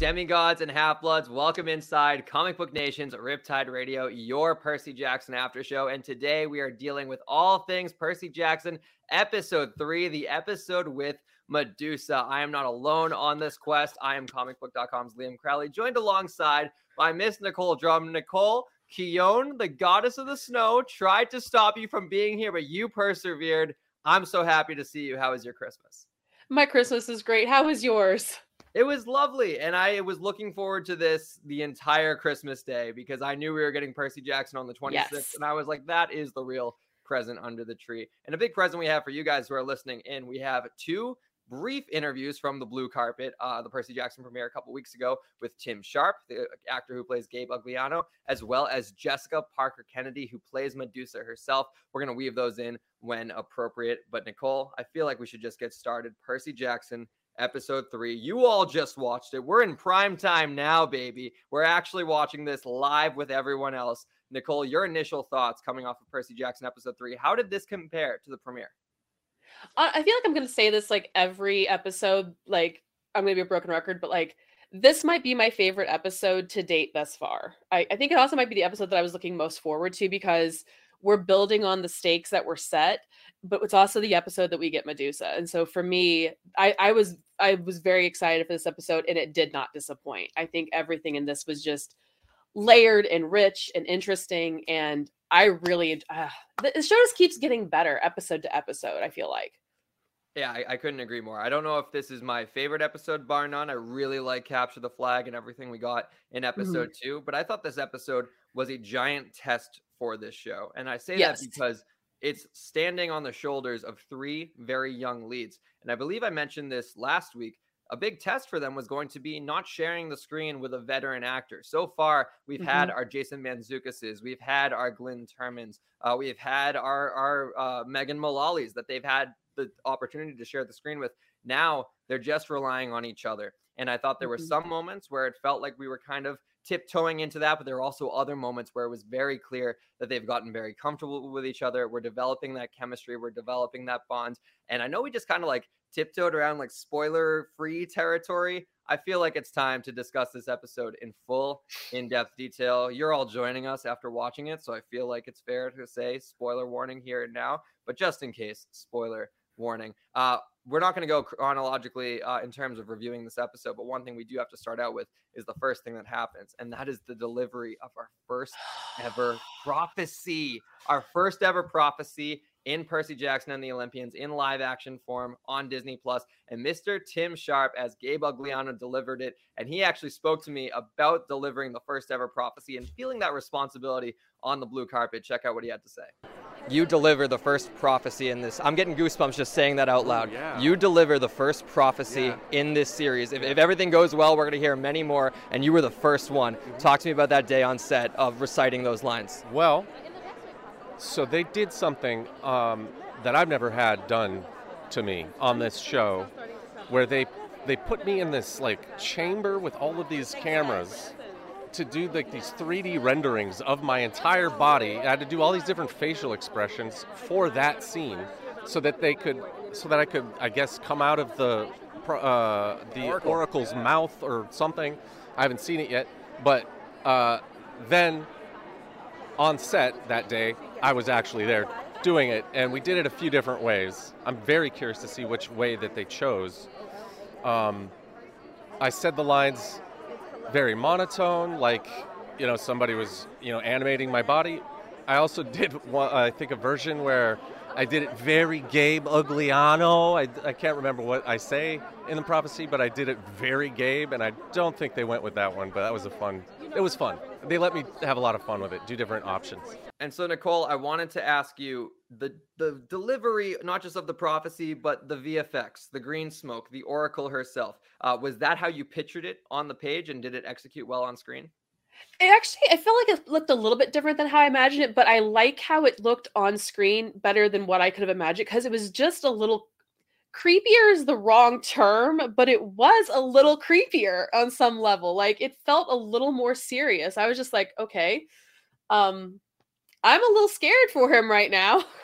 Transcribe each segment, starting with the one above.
Demigods and half bloods. Welcome inside Comic Book Nation's Riptide Radio, your Percy Jackson after show. And today we are dealing with all things Percy Jackson, episode three, the episode with Medusa. I am not alone on this quest. I am comicbook.com's Liam Crowley, joined alongside by Miss Nicole Drum. Nicole, Khione, the goddess of the snow, tried to stop you from being here, but you persevered. I'm so happy to see you. How was your Christmas? My Christmas is great. How was yours? It was lovely. And I was looking forward to this the entire Christmas day because I knew we were getting Percy Jackson on the 26th. Yes. And I was like, that is the real present under the tree. And a big present we have for you guys who are listening in. We have two brief interviews from the blue carpet, uh, the Percy Jackson premiere a couple weeks ago with Timm Sharp, the actor who plays Gabe Ugliano, as well as Jessica Parker Kennedy, who plays Medusa herself. We're going to weave those in when appropriate. But Nicole, I feel like we should just get started. Percy Jackson episode three. You all just watched it. We're in prime time now, baby. We're actually watching this live with everyone else. Nicole, your initial thoughts coming off of Percy Jackson episode three. How did this compare to the premiere? I feel like I'm going to say this like every episode. Like, I'm going to be a broken record, but like, this might be my favorite episode to date thus far. I, I think it also might be the episode that I was looking most forward to because we're building on the stakes that were set, but it's also the episode that we get Medusa. And so for me, I, I was I was very excited for this episode and it did not disappoint. I think everything in this was just layered and rich and interesting and I really uh, the show just keeps getting better episode to episode, I feel like. Yeah, I, I couldn't agree more. I don't know if this is my favorite episode, bar none. I really like Capture the Flag and everything we got in episode two, but I thought this episode was a giant test for this show. And I say Yes. that because it's standing on the shoulders of three very young leads. And I believe I mentioned this last week. A big test for them was going to be not sharing the screen with a veteran actor. So far, we've had our Jason Mantzoukases, we've had our Glynn Turmans, uh, we've had our our uh, Megan Mullally's that they've had the opportunity to share the screen with. Now they're just relying on each other. And I thought there were Mhm. some moments where it felt like we were kind of tiptoeing into that, but there are also other moments where it was very clear that they've gotten very comfortable with each other. We're developing that chemistry, we're developing that bond. And I know we just kind of like tiptoed around like spoiler free territory. I feel like it's time to discuss this episode in full, in depth detail. You're all joining us after watching it, so I feel like it's fair to say spoiler warning here and now, but just in case, spoiler warning. Uh, we're not going to go chronologically uh, in terms of reviewing this episode, but one thing we do have to start out with is the first thing that happens, and that is the delivery of our first ever prophecy. Our first ever prophecy in Percy Jackson and the Olympians in live action form on Disney Plus. And Mr. Timm Sharp, as Gabe Ugliano, delivered it. And he actually spoke to me about delivering the first ever prophecy and feeling that responsibility on the blue carpet. Check out what he had to say. You deliver the first prophecy in this. I'm getting goosebumps just saying that out loud. yeah. You deliver the first prophecy Yeah. in this series. If, if everything goes well, we're going to hear many more. And you were the first one. Mm-hmm. Talk to me about that day on set of reciting those lines. Well, so they did something um, that I've never had done to me on this show, where they they put me in this like chamber with all of these cameras to do like these 3D renderings of my entire body. I had to do all these different facial expressions for that scene, so that they could, so that I could, I guess, come out of the uh, the oracle's mouth or something. I haven't seen it yet, but uh, then on set that day, I was actually there doing it, and we did it a few different ways. I'm very curious to see which way that they chose. Um, I said the lines very monotone, like you know somebody was you know animating my body. I also did one, I think a version where I did it very Gabe Ugliano. I, I can't remember what I say in the prophecy, but I did it very Gabe, and I don't think they went with that one. But that was a fun. It was fun. They let me have a lot of fun with it. Do different options. And so, Nicole, I wanted to ask you the the delivery not just of the prophecy but the vfx the green smoke the oracle herself uh, was that how you pictured it on the page and did it execute well on screen it actually i felt like it looked a little bit different than how i imagined it but i like how it looked on screen better than what i could have imagined because it was just a little creepier is the wrong term but it was a little creepier on some level like it felt a little more serious. I was just like okay um i'm a little scared for him right now.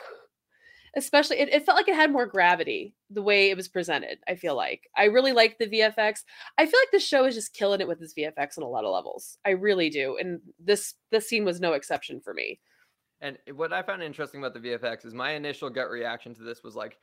Especially it, it, felt like it had more gravity the way it was presented i feel like. I really like the vfx i feel like the show is just killing it with this vfx on a lot of levels. I really do and this this scene was no exception for me. And what i found interesting about the vfx is my initial gut reaction to this was like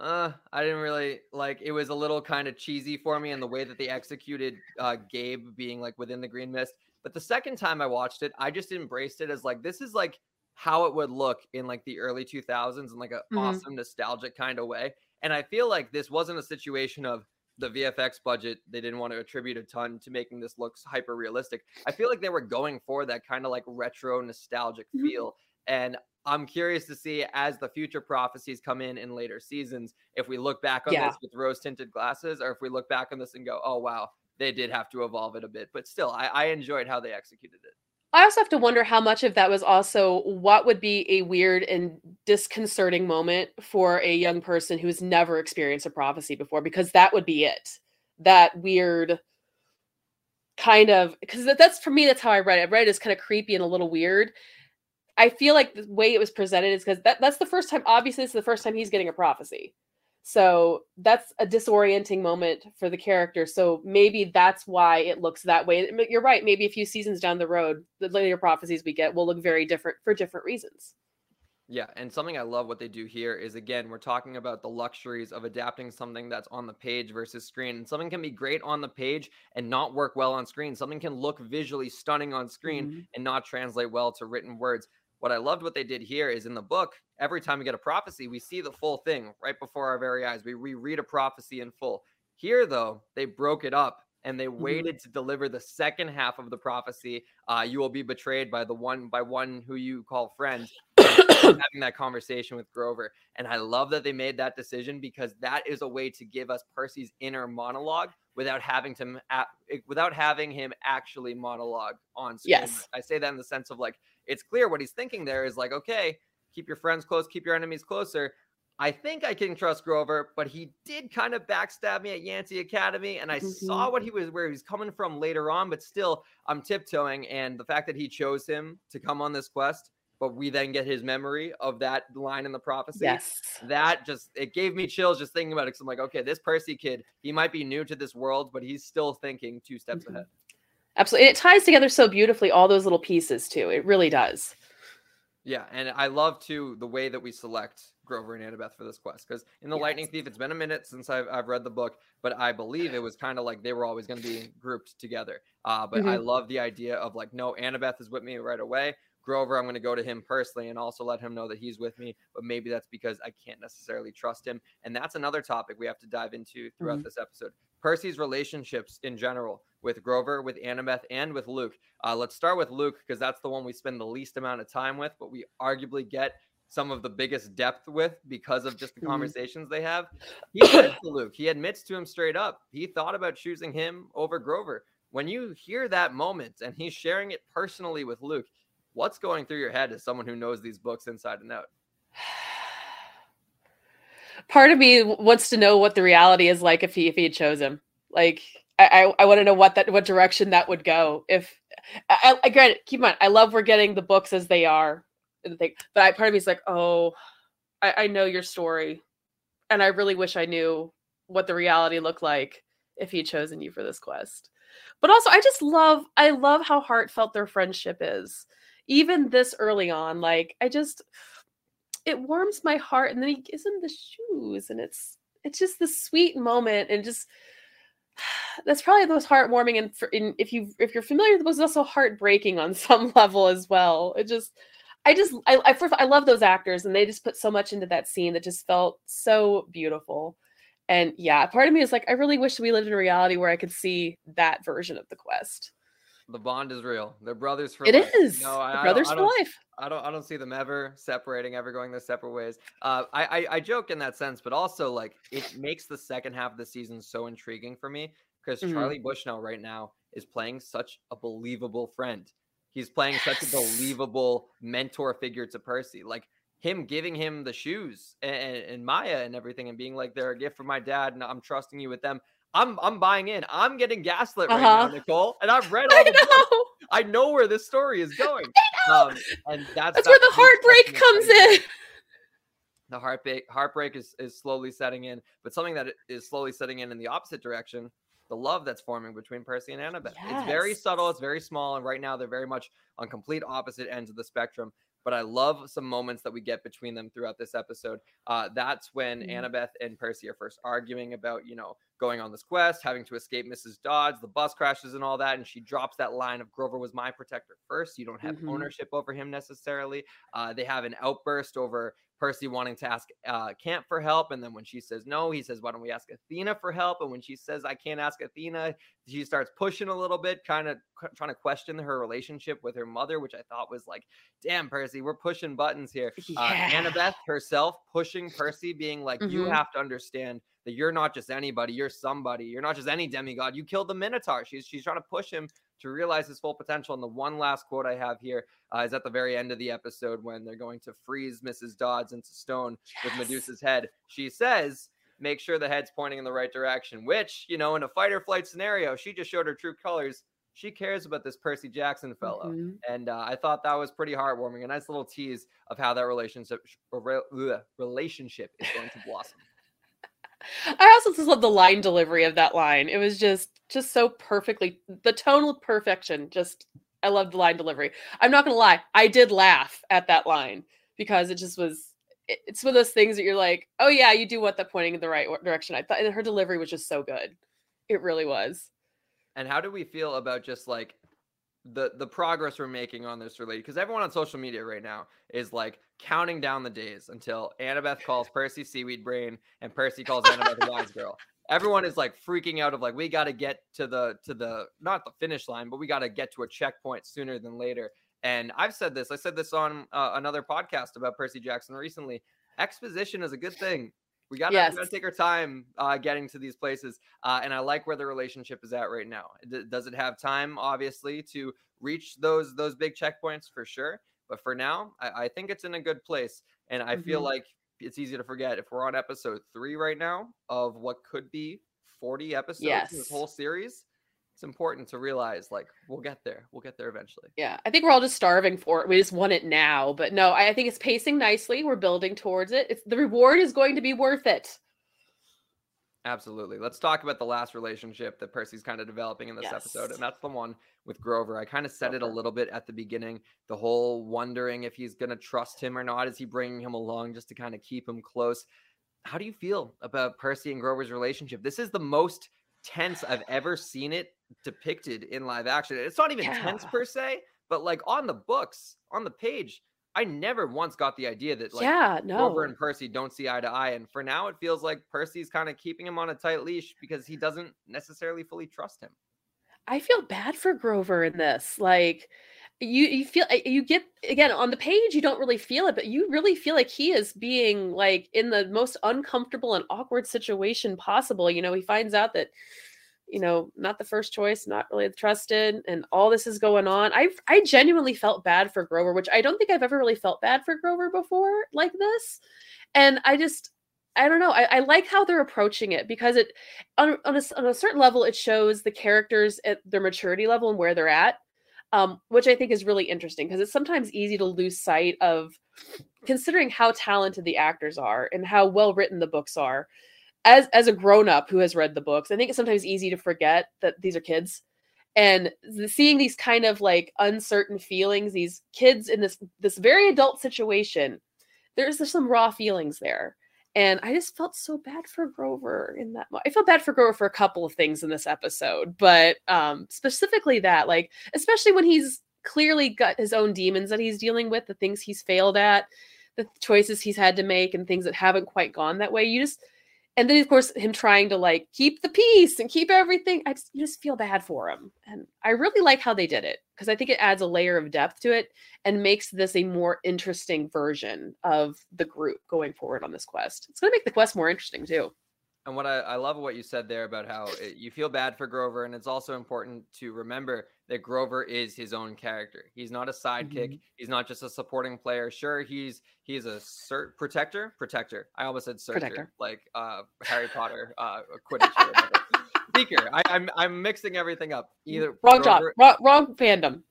uh, I didn't really like it was a little kind of cheesy for me and the way that they executed uh, Gabe being like within the green mist. But the second time I watched it, I just embraced it as like this is like how it would look in like the early 2000s in like a mm-hmm. awesome nostalgic kind of way. And I feel like this wasn't a situation of the VFX budget, they didn't want to attribute a ton to making this look hyper realistic. I feel like they were going for that kind of like retro nostalgic mm-hmm. feel. And I'm curious to see as the future prophecies come in in later seasons, if we look back on yeah. this with rose tinted glasses, or if we look back on this and go, oh, wow, they did have to evolve it a bit. But still, I, I enjoyed how they executed it. I also have to wonder how much of that was also what would be a weird and disconcerting moment for a young person who's never experienced a prophecy before, because that would be it. That weird kind of because that's for me, that's how I read it. I read it as kind of creepy and a little weird. I feel like the way it was presented is because that, that's the first time, obviously, it's the first time he's getting a prophecy. So that's a disorienting moment for the character. So maybe that's why it looks that way. You're right. Maybe a few seasons down the road, the later prophecies we get will look very different for different reasons. Yeah, and something I love what they do here is again, we're talking about the luxuries of adapting something that's on the page versus screen. And something can be great on the page and not work well on screen. Something can look visually stunning on screen mm-hmm. and not translate well to written words. What I loved what they did here is in the book, every time we get a prophecy, we see the full thing right before our very eyes. We reread a prophecy in full. Here, though, they broke it up and they mm-hmm. waited to deliver the second half of the prophecy. Uh, you will be betrayed by the one by one who you call friend. having that conversation with Grover, and I love that they made that decision because that is a way to give us Percy's inner monologue without having to without having him actually monologue on screen. Yes, I say that in the sense of like it's clear what he's thinking there is like, okay, keep your friends close, keep your enemies closer. I think I can trust Grover, but he did kind of backstab me at Yancey Academy, and I mm-hmm. saw what he was where he was coming from later on. But still, I'm tiptoeing, and the fact that he chose him to come on this quest, but we then get his memory of that line in the prophecy. Yes, that just it gave me chills just thinking about it. Cause I'm like, okay, this Percy kid, he might be new to this world, but he's still thinking two steps mm-hmm. ahead. Absolutely. And it ties together so beautifully, all those little pieces too. It really does. Yeah, and I love too the way that we select Grover and Annabeth for this quest because in the yes. Lightning Thief, it's been a minute since I've, I've read the book, but I believe it was kind of like they were always going to be grouped together. Uh, but mm-hmm. I love the idea of like, no, Annabeth is with me right away. Grover, I'm going to go to him personally and also let him know that he's with me. But maybe that's because I can't necessarily trust him. And that's another topic we have to dive into throughout mm-hmm. this episode. Percy's relationships in general with Grover, with Annabeth, and with Luke. Uh, let's start with Luke because that's the one we spend the least amount of time with, but we arguably get some of the biggest depth with because of just the mm-hmm. conversations they have. He says to Luke, he admits to him straight up, he thought about choosing him over Grover. When you hear that moment and he's sharing it personally with Luke, what's going through your head as someone who knows these books inside and out? Part of me wants to know what the reality is like if he if he had chose him. Like I, I, want to know what that what direction that would go. If I, I get keep in mind, I love we're getting the books as they are, and thing. but I, part of me is like, oh, I, I know your story, and I really wish I knew what the reality looked like if he had chosen you for this quest. But also, I just love, I love how heartfelt their friendship is, even this early on. Like, I just, it warms my heart, and then he gives him the shoes, and it's, it's just the sweet moment, and just that's probably the most heartwarming and in, if you if you're familiar with it was also heartbreaking on some level as well. It just i just I, I first i love those actors and they just put so much into that scene that just felt so beautiful. And yeah part of me is like i really wish we lived in a reality where i could see that version of the quest The bond is real. They're brothers for It life. is. No, I, I brothers for life. I don't. I don't see them ever separating, ever going their separate ways. Uh, I, I I joke in that sense, but also like it makes the second half of the season so intriguing for me because Mhm. Charlie Bushnell right now is playing such a believable friend. He's playing such a believable mentor figure to Percy. Like him giving him the shoes and, and Maia and everything, and being like, "They're a gift from my dad, and I'm trusting you with them." I'm I'm buying in. I'm getting gaslit right now, Uh-huh. Nicole, and I've read all I the books. know. I know where this story is going. Know. Um, and that's That's where the heartbreak comes in. The heartbreak heartbreak is, is slowly setting in, but something that is slowly setting in in the opposite direction. The love that's forming between Percy and Annabeth. It's very subtle. It's very small, and right now they're very much on complete opposite ends of the spectrum. But I love some moments that we get between them throughout this episode. Uh, that's when Mhm. Annabeth and Percy are first arguing about, you know, going on this quest, having to escape Mrs. Dodds, the bus crashes and all that. And she drops that line of Grover was my protector first. You don't have Mhm. ownership over him necessarily. Uh, they have an outburst over Percy wanting to ask uh, Camp for help. And then when she says no, he says, Why don't we ask Athena for help? And when she says, I can't ask Athena, she starts pushing a little bit, kind of trying to question her relationship with her mother, which I thought was like, Damn, Percy, we're pushing buttons here. Uh, Yeah. Annabeth herself pushing Percy, being like, You Mhm. have to understand that you're not just anybody, you're somebody. You're not just any demigod. You killed the Minotaur. She's she's trying to push him to realize his full potential. And the one last quote I have here uh, is at the very end of the episode when they're going to freeze Mrs. Dodds into stone with Medusa's head. She says, "Make sure the head's pointing in the right direction." Which you know, in a fight or flight scenario, she just showed her true colors. She cares about this Percy Jackson fellow. Mhm. And uh, I thought that was pretty heartwarming. A nice little tease of how that relationship re- ugh, relationship is going to blossom. I also just love the line delivery of that line. It was just just so perfectly the tonal perfection. Just I love the line delivery. I'm not gonna lie, I did laugh at that line because it just was. it- It's one of those things that you're like, oh yeah, you do want that pointing in the right direction. I thought her delivery was just so good. It really was. And how do we feel about just like the the progress we're making on this related? Because everyone on social media right now is like counting down the days until Annabeth calls Percy seaweed brain and Percy calls Annabeth wise girl. Everyone is like freaking out of like we got to get to the to the not the finish line, but we got to get to a checkpoint sooner than later. And I've said this. I said this on uh, another podcast about Percy Jackson recently. Exposition is a good thing. We got Yes. to take our time uh, getting to these places. Uh, and I like where the relationship is at right now. D- does it have time, obviously, to reach those those big checkpoints for sure? But for now, I, I think it's in a good place. And I feel Mhm. like it's easy to forget if we're on episode three right now of what could be 40 episodes in this whole series. It's important to realize like we'll get there. We'll get there eventually. Yeah, I think we're all just starving for it. We just want it now. But no, I I think it's pacing nicely. We're building towards it. It's the reward is going to be worth it. Absolutely. Let's talk about the last relationship that Percy's kind of developing in this episode, and that's the one with Grover. I kind of said it a little bit at the beginning. The whole wondering if he's going to trust him or not. Is he bringing him along just to kind of keep him close? How do you feel about Percy and Grover's relationship? This is the most tense I've ever seen it depicted in live action. It's not even tense per se, but like on the books, on the page, I never once got the idea that like yeah, no. Grover and Percy don't see eye to eye. And for now, it feels like Percy's kind of keeping him on a tight leash because he doesn't necessarily fully trust him. I feel bad for Grover in this. Like you you feel uh, you get again on the page you don't really feel it but you really feel like he is being like in the most uncomfortable and awkward situation possible you know he finds out that you know not the first choice not really trusted and all this is going on. I i genuinely felt bad for grover which i don't think i've ever really felt bad for grover before like this. And i just i don't know i, I like how they're approaching it because it on, on, a, on a certain level it shows the characters at their maturity level and where they're at um, which i think is really interesting because it's sometimes easy to lose sight of considering how talented the actors are and how well written the books are as as a grown-up who has read the books i think it's sometimes easy to forget that these are kids and seeing these kind of like uncertain feelings these kids in this this very adult situation there's, there's some raw feelings there and I just felt so bad for Grover in that. mo- I felt bad for Grover for a couple of things in this episode, but um, specifically that, like, especially when he's clearly got his own demons that he's dealing with, the things he's failed at, the choices he's had to make, and things that haven't quite gone that way. You just, and then of course him trying to like keep the peace and keep everything i just, just feel bad for him. And i really like how they did it because i think it adds a layer of depth to it and makes this a more interesting version of the group going forward on this quest. It's going to make the quest more interesting too and what I, I love what you said there about how it, you feel bad for Grover, and it's also important to remember that Grover is his own character. He's not a sidekick. Mm-hmm. He's not just a supporting player. Sure, he's he's a cert protector, protector. I almost said searcher, protector. like uh, Harry Potter, uh, Quidditch. Seeker. I, am I'm, I'm mixing everything up. Either wrong Grover, job, wrong, wrong fandom.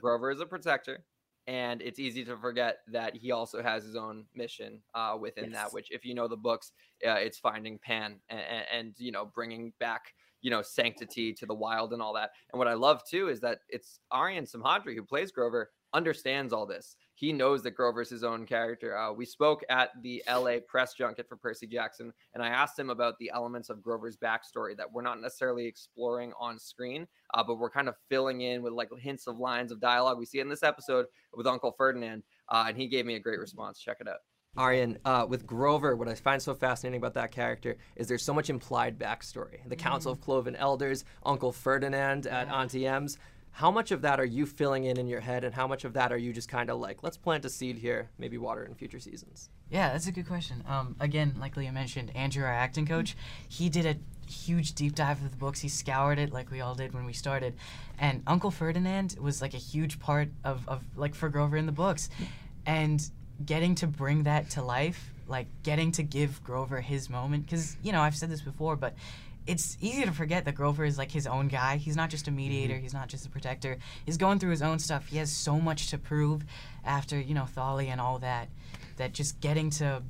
Grover is a protector and it's easy to forget that he also has his own mission uh, within yes. that which if you know the books uh, it's finding pan and, and, and, you know bringing back you know sanctity to the wild and all that and what i love too is that it's aryan simhadri who plays grover understands all this. He knows that Grover's his own character. Uh, we spoke at the LA press junket for Percy Jackson, and I asked him about the elements of Grover's backstory that we're not necessarily exploring on screen, uh, but we're kind of filling in with like hints of lines of dialogue. We see in this episode with Uncle Ferdinand, uh, and he gave me a great response. Check it out. Aryan, uh, with Grover, what I find so fascinating about that character is there's so much implied backstory. The mm Council of Cloven Elders, Uncle Ferdinand at Auntie M's how much of that are you filling in in your head and how much of that are you just kind of like let's plant a seed here maybe water in future seasons yeah that's a good question. Um, again like leah mentioned andrew our acting coach he did a huge deep dive of the books. He scoured it like we all did when we started. And uncle ferdinand was like a huge part of, of like for grover in the books. And getting to bring that to life like getting to give grover his moment because you know i've said this before but it's easy to forget that Grover is like his own guy. He's not just a mediator. Mm-hmm. He's not just a protector. He's going through his own stuff. He has so much to prove after you know Thali and all that. That just getting to,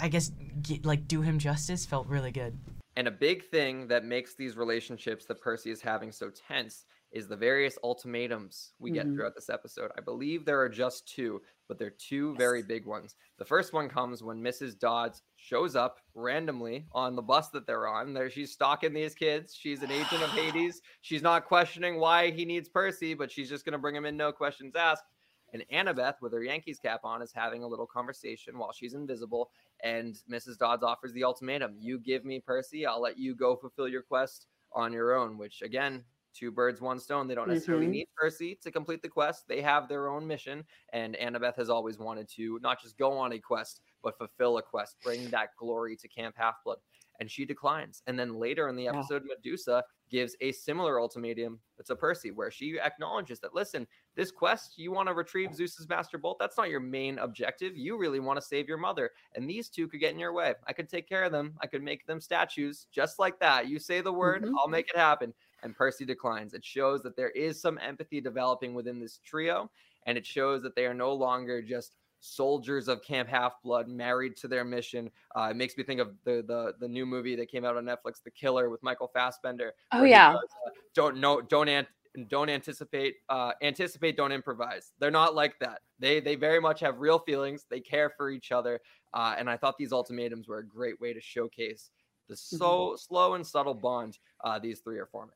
I guess, get, like do him justice felt really good. And a big thing that makes these relationships that Percy is having so tense is the various ultimatums we get mm-hmm. throughout this episode. I believe there are just two, but they're two yes. very big ones. The first one comes when Mrs. Dodds shows up randomly on the bus that they're on. There, she's stalking these kids. She's an agent of Hades. She's not questioning why he needs Percy, but she's just going to bring him in, no questions asked. And Annabeth, with her Yankees cap on, is having a little conversation while she's invisible. And Mrs. Dodds offers the ultimatum You give me Percy, I'll let you go fulfill your quest on your own, which again, two birds, one stone. They don't necessarily mm-hmm. need Percy to complete the quest. They have their own mission. And Annabeth has always wanted to not just go on a quest, but fulfill a quest, bring that glory to Camp Half Blood. And she declines. And then later in the episode, yeah. Medusa gives a similar ultimatum to Percy, where she acknowledges that, listen, this quest, you want to retrieve Zeus's Master Bolt, that's not your main objective. You really want to save your mother. And these two could get in your way. I could take care of them. I could make them statues just like that. You say the word, mm-hmm. I'll make it happen and Percy declines. It shows that there is some empathy developing within this trio, and it shows that they are no longer just soldiers of Camp Half Blood married to their mission. Uh, it makes me think of the, the the new movie that came out on Netflix, The Killer, with Michael Fassbender. Oh yeah. Does, uh, don't know. Don't ant- don't anticipate uh, anticipate don't improvise they're not like that they they very much have real feelings they care for each other uh, and i thought these ultimatums were a great way to showcase the so mm-hmm. slow and subtle bond uh, these three are forming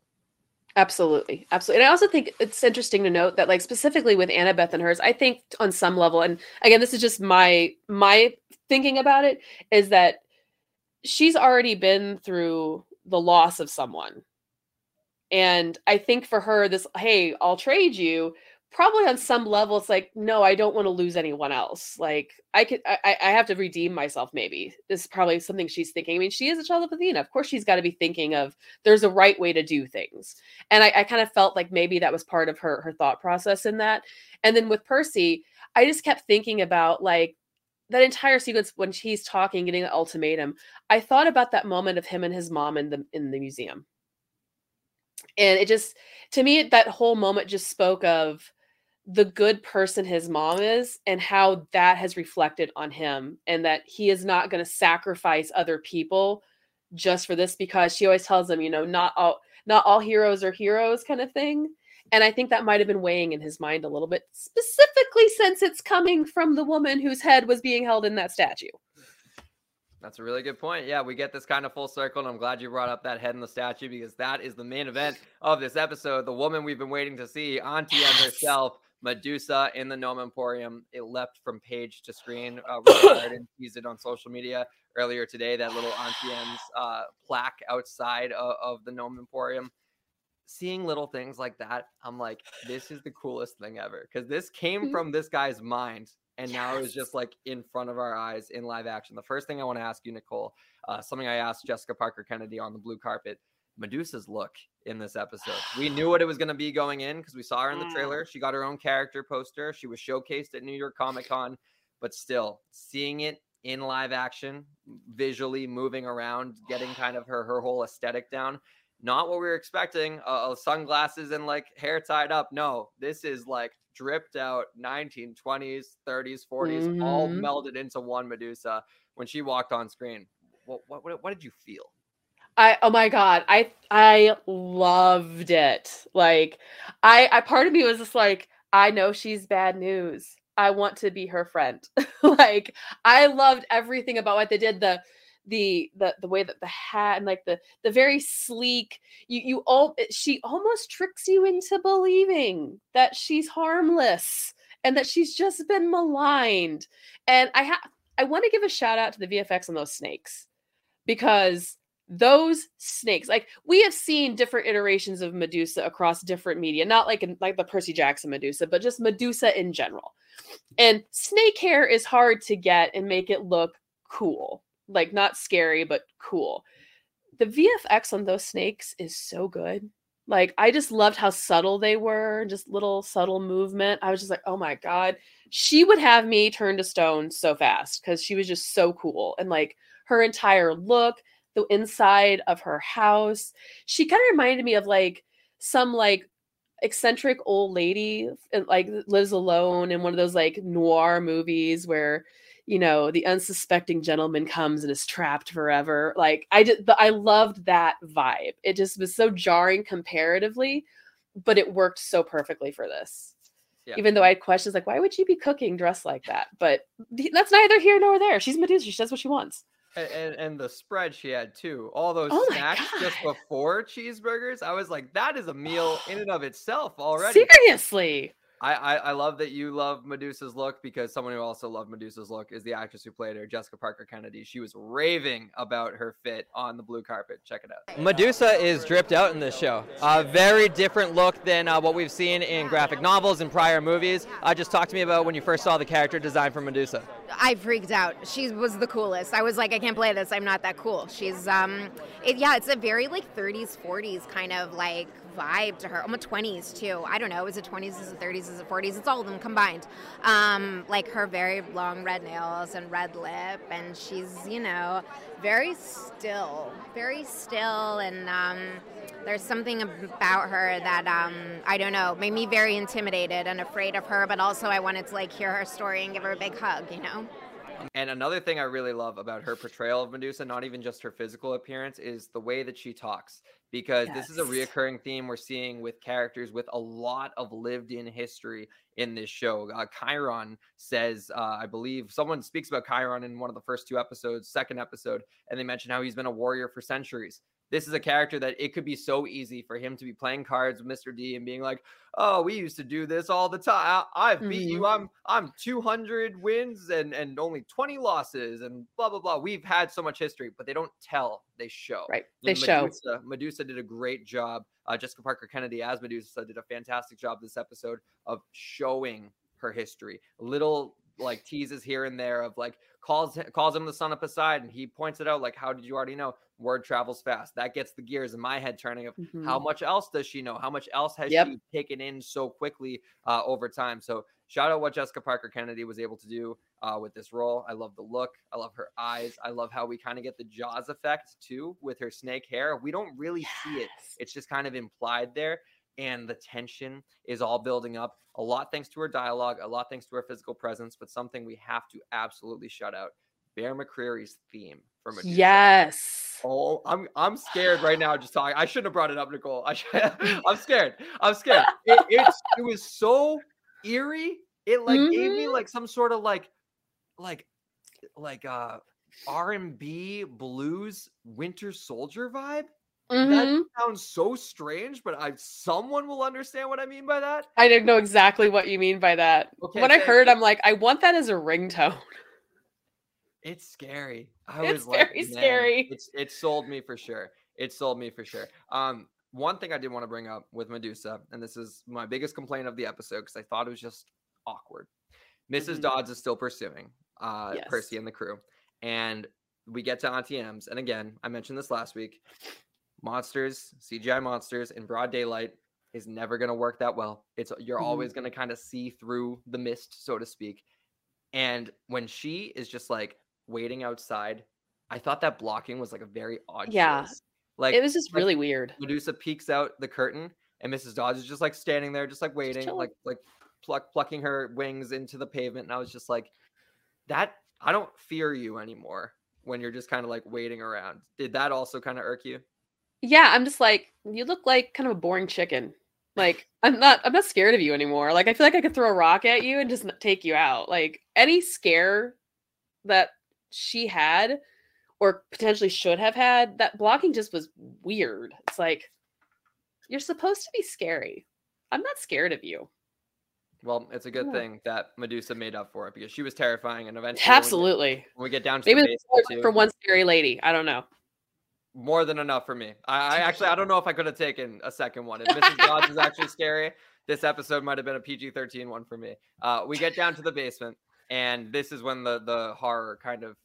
Absolutely. Absolutely. And I also think it's interesting to note that like specifically with Annabeth and hers, I think on some level, and again, this is just my my thinking about it, is that she's already been through the loss of someone. And I think for her, this, hey, I'll trade you probably on some level it's like no i don't want to lose anyone else. Like i could i, I have to redeem myself maybe. This is probably something she's thinking. I mean she is a child of athena. Of course she's got to be thinking of there's a right way to do things. And i, I kind of felt like maybe that was part of her her thought process in that. And then with percy i just kept thinking about like that entire sequence when he's talking getting the ultimatum i thought about that moment of him and his mom in the in the museum. And it just to me that whole moment just spoke of the good person his mom is and how that has reflected on him and that he is not going to sacrifice other people just for this because she always tells him you know not all not all heroes are heroes kind of thing and i think that might have been weighing in his mind a little bit specifically since it's coming from the woman whose head was being held in that statue that's a really good point. Yeah, we get this kind of full circle, and I'm glad you brought up that head in the statue because that is the main event of this episode. The woman we've been waiting to see, Auntie M herself, Medusa in the Gnome Emporium. It leapt from page to screen. Uh, Garden teased it on social media earlier today. That little Auntie M's uh, plaque outside of, of the Gnome Emporium. Seeing little things like that, I'm like, this is the coolest thing ever because this came from this guy's mind, and now it's Yes. just like in front of our eyes in live action. The first thing I want to ask you, Nicole, uh, something I asked Jessica Parker Kennedy on the blue carpet. Medusa's look in this episode. We knew what it was going to be going in because we saw her in the Mm. trailer. She got her own character poster. She was showcased at New York Comic Con, but still seeing it in live action, visually moving around, getting kind of her her whole aesthetic down. Not what we were expecting. Uh, uh, sunglasses and like hair tied up. No, this is like dripped out 1920s, 30s, 40s, all Mhm. melded into one Medusa when she walked on screen. What what, what did you feel? I oh my god, I I loved it. Like I I part of me was just like, I know she's bad news. I want to be her friend. like I loved everything about what they did. The the the the way that the hat and like the the very sleek you you all she almost tricks you into believing that she's harmless and that she's just been maligned and i have i want to give a shout out to the vfx on those snakes because those snakes like we have seen different iterations of medusa across different media not like in like the percy jackson medusa but just medusa in general. And snake hair is hard to get and make it look cool like not scary but cool. The vfx on those snakes is so good. Like i just loved how subtle they were just little subtle movement. I was just like oh my god. She would have me turn to stone so fast because she was just so cool and like her entire look the inside of her house. She kind of reminded me of like some like eccentric old lady and like lives alone in one of those like noir movies where you know the unsuspecting gentleman comes and is trapped forever. Like i just but i loved that vibe. It just was so jarring comparatively but it worked so perfectly for this. Yeah. even though i had questions like why would she be cooking dressed like that? But that's neither here nor there. She's medusa. She does what she wants And, and, the spread she had too. All those Oh snacks just before cheeseburgers. I was like, that is a meal in and of itself already. seriously I, I, I love that you love Medusa's look because someone who also loved Medusa's look is the actress who played her, Jessica Parker Kennedy. She was raving about her fit on the blue carpet. Check it out. Medusa is dripped out in this show. A very different look than uh, what we've seen in graphic novels and prior movies. Uh, just talk to me about when you first saw the character design for Medusa. I freaked out. She was the coolest. I was like, I can't play this. I'm not that cool. She's um, it, yeah, it's a very like 30s, 40s kind of like vibe to her. I'm a 20s too. I don't know. Is it 20s? Is it 30s? Is it 40s? It's all of them combined. Um, like her very long red nails and red lip, and she's you know very still, very still, and um, there's something about her that um, I don't know made me very intimidated and afraid of her, but also I wanted to like hear her story and give her a big hug, you know. And another thing I really love about her portrayal of Medusa, not even just her physical appearance, is the way that she talks. Because this is a Yes. reoccurring theme we're seeing with characters with a lot of lived in history in this show. Uh, Chiron says, uh, I believe someone speaks about Chiron in one of the first two episodes, second episode, and they mention how he's been a warrior for centuries. This is a character that it could be so easy for him to be playing cards with Mr. D and being like, "Oh, we used to do this all the time. I, I've beat you. I'm I'm 200 wins and and only 20 losses and blah blah blah. We've had so much history, but they don't tell. They show. right And they show Medusa, Medusa did a great job. Uh, Jessica Parker Kennedy as Medusa did a fantastic job this episode of showing her history. Little like teases here and there of like calls calls him the son of Poseidon. And he points it out like, how did you already know? Word travels fast. That gets the gears in my head turning of how Mhm. much else does she know? How much else has Yep. she taken in so quickly uh, over time? So shout out what Jessica Parker Kennedy was able to do uh, with this role. I love the look. I love her eyes. I love how we kind of get the Jaws effect too with her snake hair. We don't really see it. It's just kind of implied there. And the tension is all building up. A lot thanks to her dialogue, a lot thanks to her physical presence, but something we have to absolutely shut out. Bear McCreary's theme yes Oh, I'm I'm scared right now just talking. I shouldn't have brought it up, Nicole. I should, I'm scared. I'm scared. It, it's it was so eerie. It like gave me Mhm. like some sort of like like like uh R&B blues Winter Soldier vibe. Mhm. That sounds so strange, but I someone will understand what I mean by that. I didn't know exactly what you mean by that. Okay, when I heard, you. I'm like, I want that as a ringtone. It's scary. I It's was very "Man, scary." It's it sold me for sure. It sold me for sure. Um, one thing I did want to bring up with Medusa, and this is my biggest complaint of the episode because I thought it was just awkward. missus Mhm. Dodds is still pursuing uh, Yes. Percy and the crew, and we get to Auntie M's, and again, I mentioned this last week. Monsters, CGI monsters in broad daylight is never going to work that well. It's you're Mhm. always going to kind of see through the mist, so to speak. And when she is just like waiting outside, I thought that blocking was like a very odd Yeah. choice. Like it was just like, really weird. Medusa peeks out the curtain, and Mrs. Dodge is just like standing there, just like waiting, chilling. like like pluck plucking her wings into the pavement. And I was just like, that I don't fear you anymore when you're just kind of like waiting around. Did that also kind of irk you? Yeah, I'm just like, you look like kind of a boring chicken. Like, I'm not I'm not scared of you anymore. Like I feel like I could throw a rock at you and just take you out. Like any scare that she had or potentially should have had, that blocking just was weird. It's like you're supposed to be scary. I'm not scared of you. Well, it's a good Yeah. thing that Medusa made up for it because she was terrifying, and eventually, when we get- Absolutely. when we get down to Maybe the there's basement too, for one scary lady. I don't know. more than enough for me. I, I actually I don't know if I could have taken a second one. If Mrs. Dodds is actually scary, this episode might have been a PG-13 one for me. Uh, we get down to the basement, and this is when the the horror kind of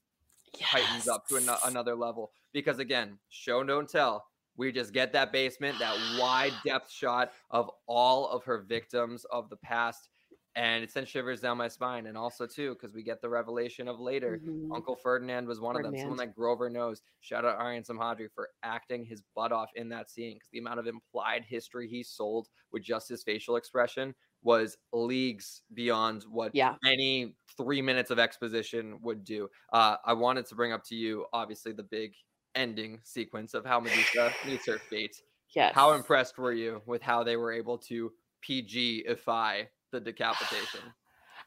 heightens up to an- another level because again, show don't tell. We just get that basement, that wide depth shot of all of her victims of the past, and it sends shivers down my spine. And also too, because we get the revelation of later. Mhm. Uncle Ferdinand was one of them. Someone that Grover knows. Shout out Aryan Simhadri for acting his butt off in that scene because the amount of implied history he sold with just his facial expression was leagues beyond what Yeah. any three minutes of exposition would do. Uh, I wanted to bring up to you, obviously, the big ending sequence of how Medusa meets her fate. Yes. How impressed were you with how they were able to PG-ify the decapitation?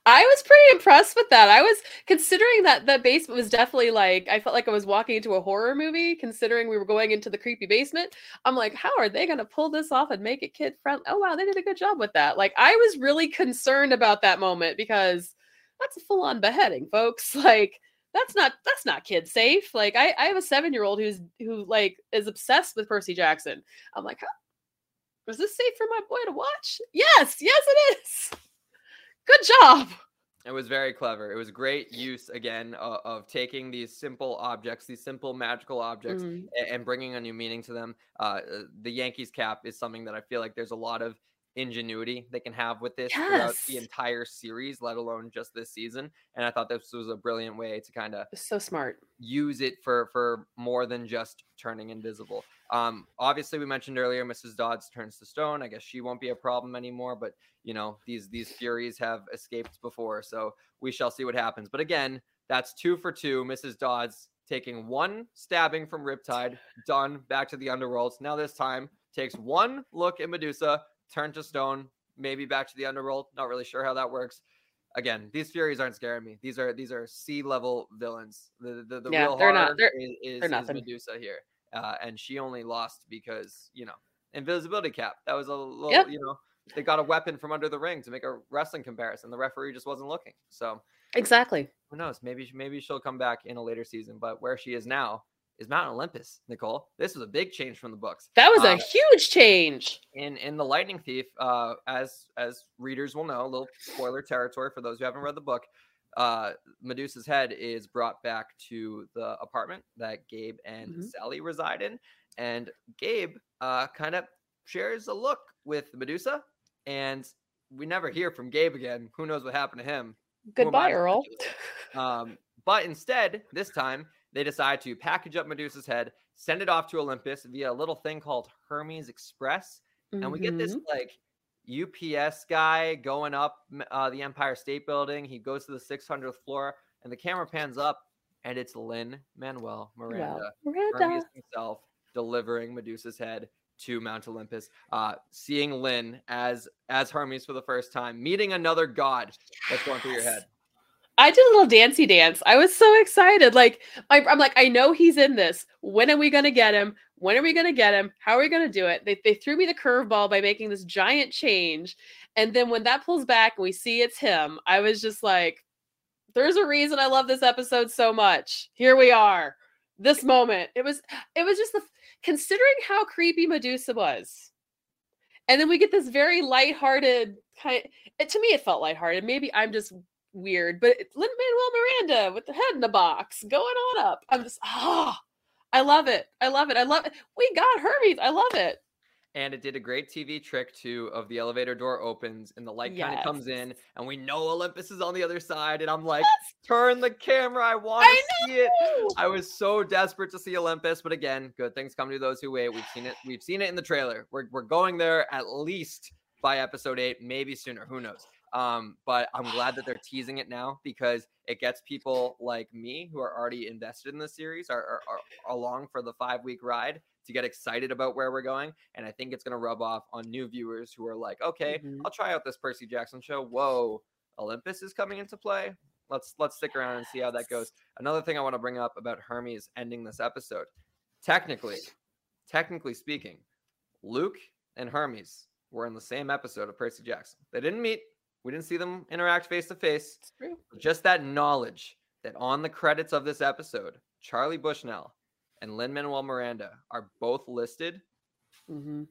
I was pretty impressed with that. I was considering that the basement was definitely like I felt like I was walking into a horror movie. Considering we were going into the creepy basement, I'm like, how are they going to pull this off and make it kid friendly? Oh wow, they did a good job with that. Like I was really concerned about that moment because that's a full on beheading, folks. Like that's not that's not kid safe. Like I I have a seven year old who's who like is obsessed with Percy Jackson. I'm like, huh? Is this safe for my boy to watch? Yes, yes it is. Good job. It was very clever. It was great use again of, of taking these simple objects, these simple magical objects, Mhm. a- and bringing a new meaning to them. Uh, uh, the Yankees cap is something that I feel like there's a lot of ingenuity they can have with this throughout the entire series, let alone just this season. And I thought this was a brilliant way to kind of So smart. use it for for more than just turning invisible. Um, obviously, we mentioned earlier, Mrs. Dodds turns to stone. I guess she won't be a problem anymore. But you know, these these Furies have escaped before, so we shall see what happens. But again, that's two for two. Mrs. Dodds taking one stabbing from Riptide, done. Back to the underworld. Now this time takes one look at Medusa, turn to stone, maybe back to the underworld. Not really sure how that works. Again, these Furies aren't scaring me. These are these are sea level villains. The the, the Yeah, real they're not- they're- is, is, they're is. Medusa here, uh, and she only lost because you know invisibility cap. That was a little Yep. you know they got a weapon from under the ring to make a wrestling comparison. The referee just wasn't looking. So Exactly. who knows? Maybe maybe she'll come back in a later season. But where she is now is Mount Olympus. Nicole, this was a big change from the books. That was Uh, a huge change. in in the lightning thief uh as as readers will know a little spoiler territory for those who haven't read the book uh medusa's head is brought back to the apartment that gabe and Mhm. sally reside in and gabe uh kind of shares a look with medusa and we never hear from gabe again who knows what happened to him Who am I Goodbye, Earl. Um, but instead, this time they decide to package up Medusa's head, send it off to Olympus via a little thing called Hermes Express, and we get this Mhm. like UPS guy going up uh, the Empire State Building. He goes to the 600th floor, and the camera pans up, and it's Lin Manuel Miranda, Well, Miranda. himself, delivering Medusa's head to Mount Olympus. Uh, seeing Lynn as as Hermes for the first time, meeting another god that's going through your head. I did a little dancey dance. I was so excited. Like I, I'm like, I know he's in this. When are we gonna get him? When are we gonna get him? How are we gonna do it? They they threw me the curveball by making this giant change, and then when that pulls back and we see it's him, I was just like, there's a reason I love this episode so much. Here we are. This moment. It was it was just the considering how creepy Medusa was. And then we get this very lighthearted kind to me it felt lighthearted. Maybe I'm just weird, but Lin Manuel Miranda with the head in the box going on up. I'm just ah, oh, I love it. I love it. I love it. We got Hermes. I love it and it did a great TV trick too of the elevator door opens and the light yes. kind of comes in and we know Olympus is on the other side and I'm like yes. turn the camera I want to see it I was so desperate to see Olympus but again good things come to those who wait we've seen it we've seen it in the trailer we're, we're going there at least by episode 8 maybe sooner who knows um, but I'm glad that they're teasing it now because it gets people like me who are already invested in the series are, are, are along for the five week ride to get excited about where we're going. And I think it's going to rub off on new viewers who are like, okay, mm-hmm. I'll try out this Percy Jackson show. Whoa, Olympus is coming into play. Let's let's stick around and see how that goes. Another thing I want to bring up about Hermes ending this episode. Technically, technically speaking, Luke and Hermes were in the same episode of Percy Jackson. They didn't meet. We didn't see them interact face to face. Just that knowledge that on the credits of this episode, Charlie Bushnell and Lin Manuel Miranda are both listed. Mm-hmm.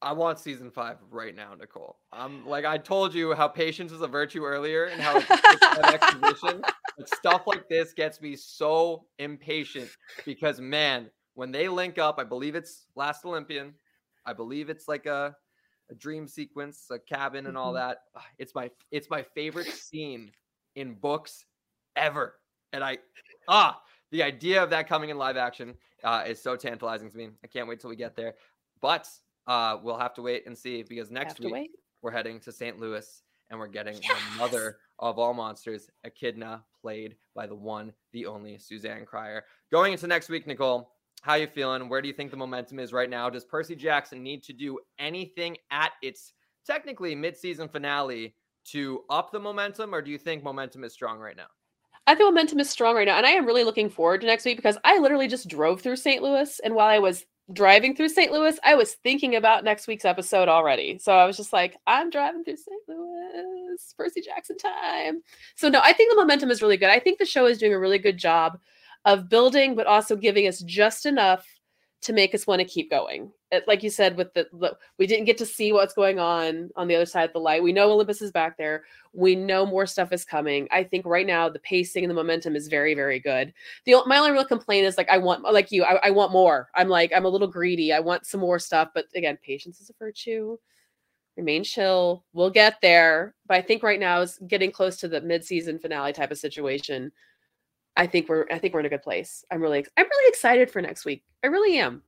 I want season five right now, Nicole. I'm like I told you how patience is a virtue earlier and how it's, an exposition. But stuff like this gets me so impatient because man, when they link up, I believe it's Last Olympian. I believe it's like a, a dream sequence, a cabin, and all mm-hmm. that. It's my it's my favorite scene in books ever. And I ah the idea of that coming in live action uh, is so tantalizing to me. I can't wait till we get there. But uh, we'll have to wait and see because next week wait. we're heading to St. Louis and we're getting yes! the mother of all monsters, Echidna, played by the one, the only Suzanne Cryer. Going into next week, Nicole, how you feeling? Where do you think the momentum is right now? Does Percy Jackson need to do anything at its technically mid-season finale to up the momentum, or do you think momentum is strong right now? I think momentum is strong right now, and I am really looking forward to next week because I literally just drove through St. Louis, and while I was driving through St. Louis, I was thinking about next week's episode already. So I was just like, I'm driving through St. Louis, Percy Jackson time. So no, I think the momentum is really good. I think the show is doing a really good job of building, but also giving us just enough to make us want to keep going. It, like you said, with the, we didn't get to see what's going on on the other side of the light. We know Olympus is back there. We know more stuff is coming. I think right now the pacing and the momentum is very, very good. The my only real complaint is like I want, like you, I, I want more. I'm like I'm a little greedy. I want some more stuff, but again, patience is a virtue. Remain chill. We'll get there. But I think right now is getting close to the mid-season finale type of situation I think we're I think we're in a good place. I'm really I'm really excited for next week. I really am.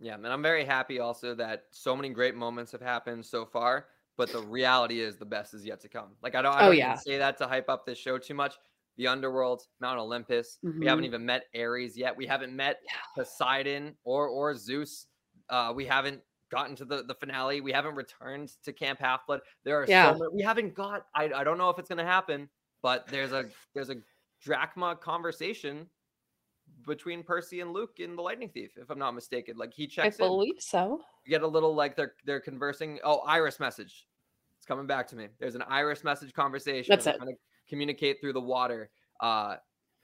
Yeah, and I'm very happy also that so many great moments have happened so far, but the reality is the best is yet to come. Like I don't, I oh, don't oh, yeah. say that to hype up this show too much. The Underworld, Mount Olympus. Mm-hmm. We haven't mm-hmm. even met Ares yet. We haven't met. Poseidon or or Zeus. Uh, we haven't gotten to the, the finale. We haven't returned to Camp Half Blood. There are yeah. so many, we haven't got. I, I don't know if it's gonna happen, but there's a there's a drachma conversation between Percy and Luke in the Lightning Thief, if I'm not mistaken. Like he checks. I believe in. so. You get a little like they're they're conversing. Oh, iris message. It's coming back to me. There's an iris message conversation. That's it. Trying to communicate through the water. Uh,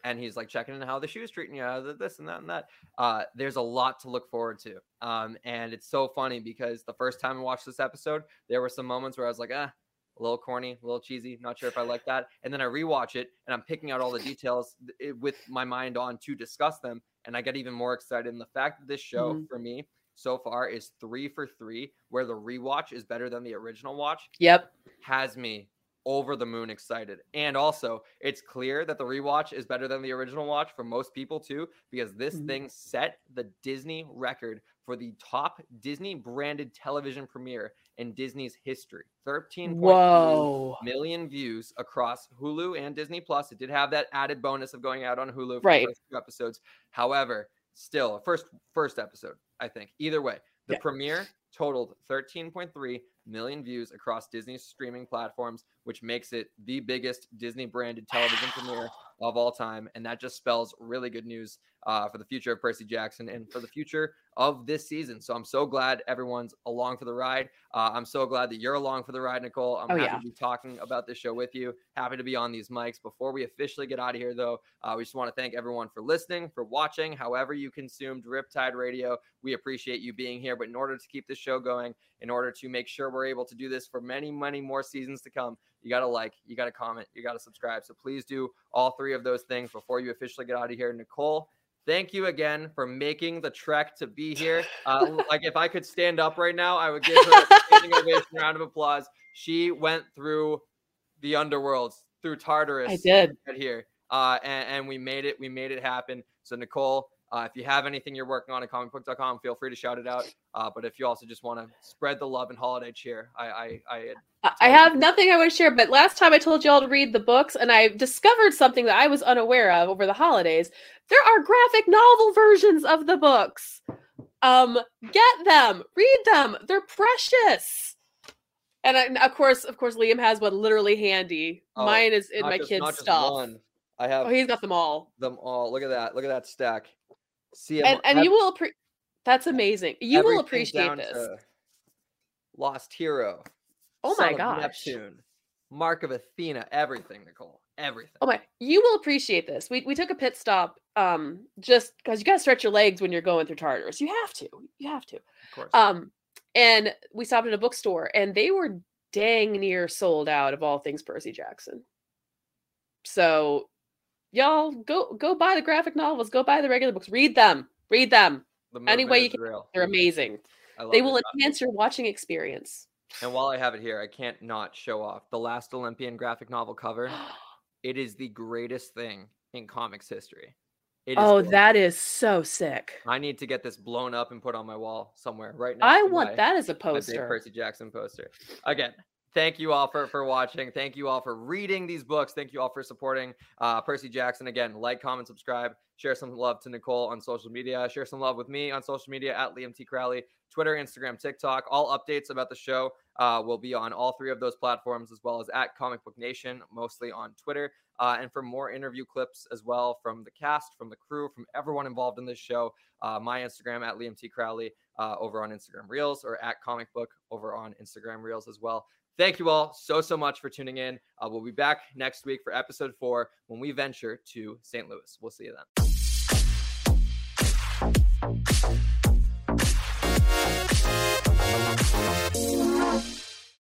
and he's like checking in how the shoe's treating you, this and that and that. Uh, there's a lot to look forward to. Um, and it's so funny because the first time I watched this episode, there were some moments where I was like, ah, a little corny, a little cheesy. Not sure if I like that. And then I rewatch it and I'm picking out all the details with my mind on to discuss them. And I get even more excited. And the fact that this show mm-hmm. for me so far is three for three, where the rewatch is better than the original watch. Yep. Has me over the moon excited. And also, it's clear that the rewatch is better than the original watch for most people too, because this mm-hmm. thing set the Disney record for the top Disney branded television premiere in Disney's history. 13 million views across Hulu and Disney Plus. It did have that added bonus of going out on Hulu for right. the first two episodes. However, still first first episode, I think. Either way, The Yeah. premiere totaled 13.3 million views across Disney's streaming platforms, which makes it the biggest Disney branded television premiere of all time. And that just spells really good news uh, for the future of Percy Jackson and for the future of this season. So I'm so glad everyone's along for the ride. Uh, I'm so glad that you're along for the ride, Nicole. I'm Oh, happy yeah. to be talking about this show with you. Happy to be on these mics. Before we officially get out of here, though, uh, we just want to thank everyone for listening, for watching, however you consumed Riptide Radio. We appreciate you being here. But in order to keep this show going, in order to make sure we're able to do this for many, many more seasons to come, you got to like, you got to comment, you got to subscribe. So please do all three of those things before you officially get out of here. Nicole, thank you again for making the trek to be here. Uh, like if I could stand up right now, I would give her a standing ovation, round of applause. She went through the underworlds, through Tartarus. I did. get here, uh, and, and we made it. We made it happen. So Nicole, uh, if you have anything you're working on at comicbook.com, feel free to shout it out. Uh, but if you also just want to spread the love and holiday cheer, I I, I I- have nothing I want to share, but last time I told you all to read the books, and I discovered something that I was unaware of over the holidays. There are graphic novel versions of the books. Um, get them, read them. They're precious. And I, of course, of course, Liam has one literally handy. Oh, Mine is in my just- kid's stuff. one. I have Oh, he's got them all. them all. Look at that. Look at that stack. See And and you will appre- That's amazing. You will appreciate this. Lost Hero. Oh my god. Neptune. Mark of Athena. Everything, Nicole. Everything. Oh my, you will appreciate this. We we took a pit stop um just because you gotta stretch your legs when you're going through Tartarus. You have to. You have to. Of course. Um and we stopped at a bookstore and they were dang near sold out of all things Percy Jackson. So y'all go go buy the graphic novels, go buy the regular books, read them. Read them. the any way you can- real. They're amazing. They will enhance your watching experience. And while I have it here, I can't not show off the last Olympian graphic novel cover. It is the greatest thing in comics history. It is oh, gorgeous. that is so sick. I need to get this blown up and put on my wall somewhere right now. I want that as a poster. Percy Jackson poster. Again, thank you all for, for watching. Thank you all for reading these books. Thank you all for supporting uh, Percy Jackson. Again, like, comment, subscribe. Share some love to Nicole on social media. Share some love with me on social media at Liam T. Crowley, Twitter, Instagram, TikTok. All updates about the show uh, will be on all three of those platforms, as well as at Comic Book Nation, mostly on Twitter. Uh, and for more interview clips as well from the cast, from the crew, from everyone involved in this show, uh, my Instagram at Liam T. Crowley uh, over on Instagram Reels or at Comic Book over on Instagram Reels as well. Thank you all so, so much for tuning in. Uh, we'll be back next week for episode four when we venture to St. Louis. We'll see you then.